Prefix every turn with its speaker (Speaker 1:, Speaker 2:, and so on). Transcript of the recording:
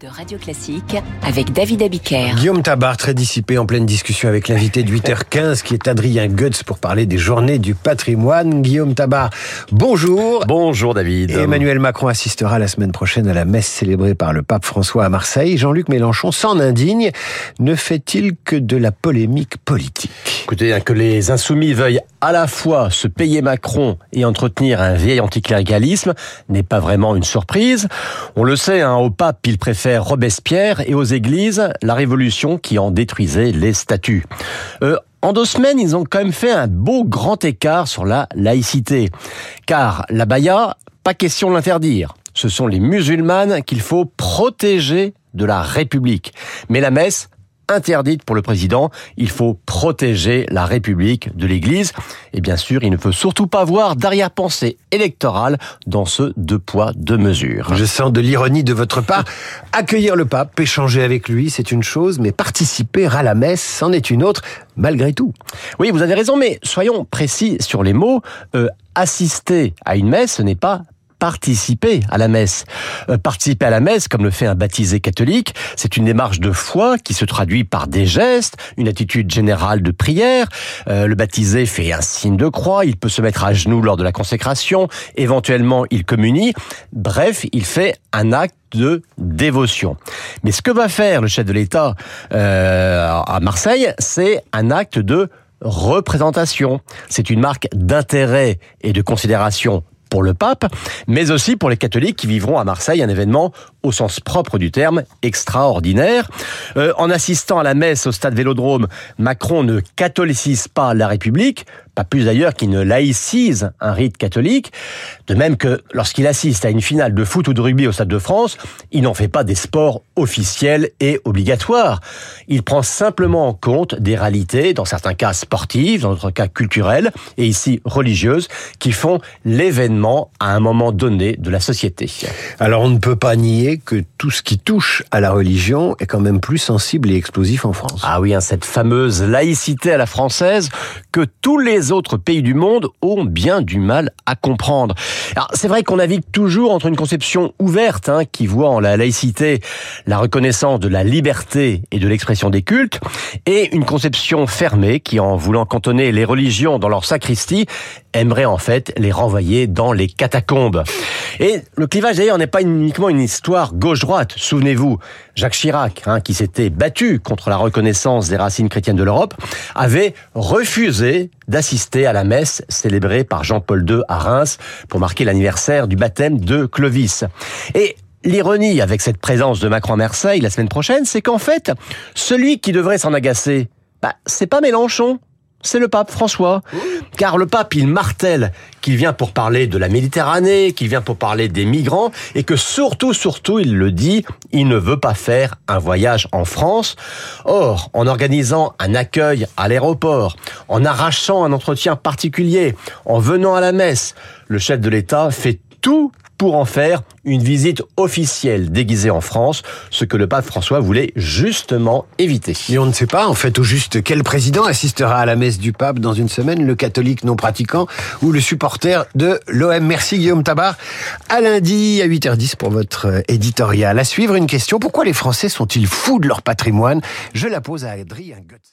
Speaker 1: de Radio Classique avec David Abiker.
Speaker 2: Guillaume Tabar, très dissipé, en pleine discussion avec l'invité de 8h15 qui est Adrien Goetz pour parler des journées du patrimoine. Guillaume Tabar, bonjour.
Speaker 3: Bonjour David.
Speaker 2: Emmanuel Macron assistera la semaine prochaine à la messe célébrée par le pape François à Marseille. Jean-Luc Mélenchon s'en indigne. Ne fait-il que de la polémique politique?
Speaker 3: Écoutez, hein, que les insoumis veuillent à la fois se payer Macron et entretenir un vieil anticléricalisme n'est pas vraiment une surprise. On le sait, hein, au pape, il préfère Robespierre et aux églises, la révolution qui en détruisait les statuts. Euh, en deux semaines, ils ont quand même fait un beau grand écart sur la laïcité. Car la baya, pas question de l'interdire. Ce sont les musulmanes qu'il faut protéger de la République. Mais la messe, interdite pour le président. Il faut protéger la République de l'Église. Et bien sûr, il ne faut surtout pas voir d'arrière-pensée électorale dans ce deux poids, deux mesures.
Speaker 2: Je sens de l'ironie de votre part. Accueillir le pape, échanger avec lui, c'est une chose, mais participer à la messe, c'en est une autre, malgré tout.
Speaker 3: Oui, vous avez raison, mais soyons précis sur les mots. Euh, assister à une messe, ce n'est pas participer à la messe. Euh, participer à la messe, comme le fait un baptisé catholique, c'est une démarche de foi qui se traduit par des gestes, une attitude générale de prière. Euh, le baptisé fait un signe de croix, il peut se mettre à genoux lors de la consécration, éventuellement il communie. Bref, il fait un acte de dévotion. Mais ce que va faire le chef de l'État euh, à Marseille, c'est un acte de représentation. C'est une marque d'intérêt et de considération pour le pape, mais aussi pour les catholiques qui vivront à Marseille un événement au sens propre du terme extraordinaire. Euh, en assistant à la messe au stade Vélodrome, Macron ne catholicise pas la République, pas plus d'ailleurs qu'il ne laïcise un rite catholique, de même que lorsqu'il assiste à une finale de foot ou de rugby au Stade de France, il n'en fait pas des sports officiels et obligatoires. Il prend simplement en compte des réalités, dans certains cas sportives, dans d'autres cas culturelles, et ici religieuses, qui font l'événement à un moment donné de la société.
Speaker 2: Alors on ne peut pas nier que tout ce qui touche à la religion est quand même plus sensible et explosif en France.
Speaker 3: Ah oui, hein, cette fameuse laïcité à la française que tous les autres pays du monde ont bien du mal à comprendre. c'est vrai qu'on navigue toujours entre une conception ouverte hein, qui voit en la laïcité la reconnaissance de la liberté et de l'expression des cultes, et une conception fermée qui, en voulant cantonner les religions dans leur sacristie, aimerait en fait les renvoyer dans les catacombes. Et le clivage d'ailleurs n'est pas uniquement une histoire gauche-droite. Souvenez-vous, Jacques Chirac, hein, qui s'était battu contre la reconnaissance des racines chrétiennes de l'Europe, avait refusé d'assister à la messe célébrée par Jean-Paul II à Reims pour marquer l'anniversaire du baptême de Clovis. Et L'ironie avec cette présence de Macron à Marseille la semaine prochaine, c'est qu'en fait, celui qui devrait s'en agacer, bah, c'est pas Mélenchon, c'est le pape François. Car le pape, il martèle qu'il vient pour parler de la Méditerranée, qu'il vient pour parler des migrants, et que surtout, surtout, il le dit, il ne veut pas faire un voyage en France. Or, en organisant un accueil à l'aéroport, en arrachant un entretien particulier, en venant à la messe, le chef de l'État fait tout pour en faire une visite officielle déguisée en France, ce que le pape François voulait justement éviter.
Speaker 2: Et on ne sait pas en fait au juste quel président assistera à la messe du pape dans une semaine, le catholique non pratiquant ou le supporter de l'OM. Merci Guillaume Tabar. À lundi à 8h10 pour votre éditorial. À suivre une question, pourquoi les Français sont-ils fous de leur patrimoine? Je la pose à Adrien Götz.